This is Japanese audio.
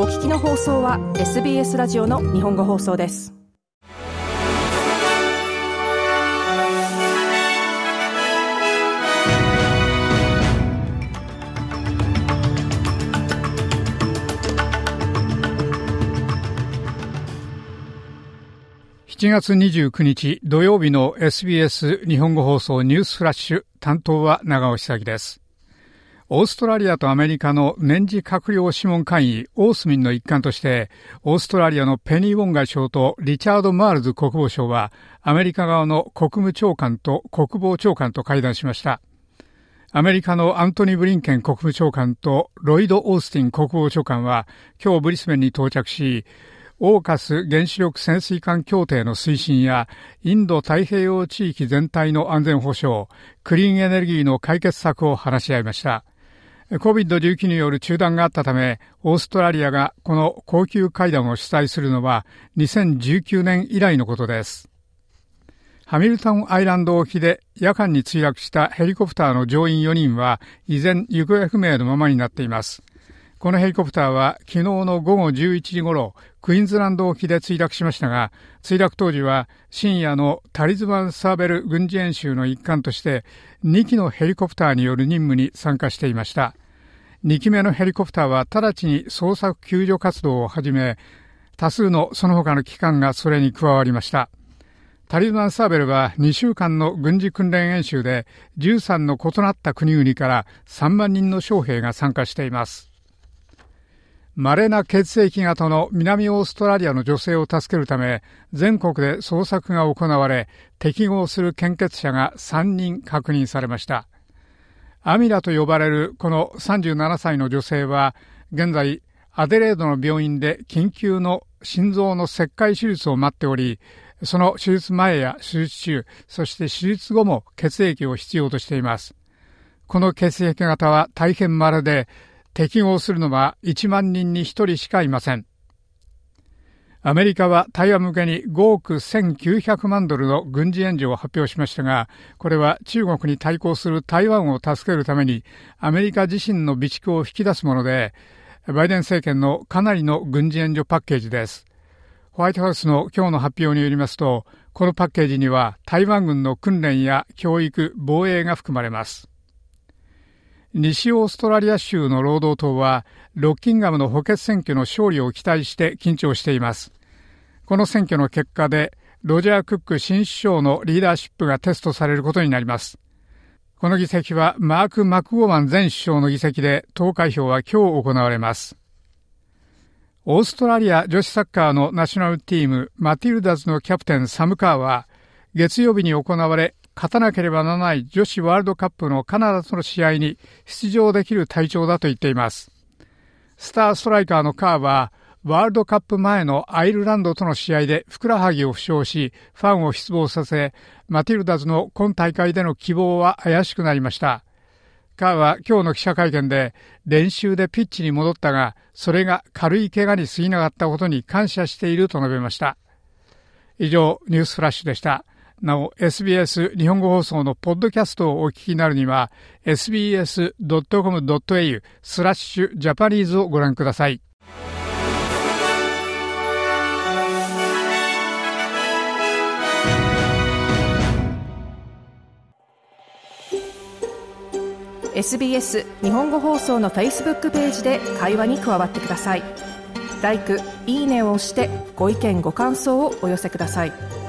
お聞きの放送は SBS ラジオの日本語放送です7月29日土曜日の SBS 日本語放送ニュースフラッシュ担当は長尾久樹です。オーストラリアとアメリカの年次閣僚諮問会議オースミンの一環として、オーストラリアのペニー・ウォン外相とリチャード・マールズ国防相は、アメリカ側の国務長官と国防長官と会談しました。アメリカのアントニー・ブリンケン国務長官とロイド・オースティン国防長官は、今日ブリスベンに到着し、オーカス原子力潜水艦協定の推進や、インド太平洋地域全体の安全保障、クリーンエネルギーの解決策を話し合いました。COVID-19 による中断があったため、オーストラリアがこの高級会談を主催するのは2019年以来のことです。ハミルトンアイランド沖で夜間に墜落したヘリコプターの乗員4人は依然行方不明のままになっています。このヘリコプターは昨日の午後11時ごろ、クイーンズランド沖で墜落しましたが、墜落当時は深夜のタリズバンサーベル軍事演習の一環として2機のヘリコプターによる任務に参加していました。2機目のヘリコプターは直ちに捜索救助活動を始め、多数のその他の機関がそれに加わりました。タリズマンサーベルは2週間の軍事訓練演習で13の異なった国々から3万人の将兵が参加しています。稀な血液型の南オーストラリアの女性を助けるため全国で捜索が行われ適合する献血者が3人確認されました。アミラと呼ばれるこの37歳の女性は現在アデレードの病院で緊急の心臓の切開手術を待っておりその手術前や手術中そして手術後も血液を必要としています。この血液型は大変稀で適合するのは1万人に1人しかいません。アメリカは台湾向けに5億1900万ドルの軍事援助を発表しましたが、これは中国に対抗する台湾を助けるためにアメリカ自身の備蓄を引き出すもので、バイデン政権のかなりの軍事援助パッケージです。ホワイトハウスの今日の発表によりますと、このパッケージには台湾軍の訓練や教育、防衛が含まれます。西オーストラリア州の労働党は、ロッキンガムの補欠選挙の勝利を期待して緊張しています。この選挙の結果で、ロジャー・クック新首相のリーダーシップがテストされることになります。この議席はマーク・マクゴーマン前首相の議席で投開票は今日行われます。オーストラリア女子サッカーのナショナルチームマティルダズのキャプテンサム・カーは月曜日に行われ勝たなければならない女子ワールドカップのカナダとの試合に出場できる体調だと言っています。スターストライカーのカーは、ワールドカップ前のアイルランドとの試合でふくらはぎを負傷し、ファンを失望させ、マティルダズの今大会での希望は怪しくなりました。カーは今日の記者会見で練習でピッチに戻ったが、それが軽い怪我に過ぎなかったことに感謝していると述べました。以上、ニュースフラッシュでした。なお、SBS 日本語放送のポッドキャストをお聞きになるには、sbs.com.au スラッシュジャパニーズをご覧ください。SBS 日本語放送の Facebook ページで会話に加わってください。l i いいねを押してご意見ご感想をお寄せください。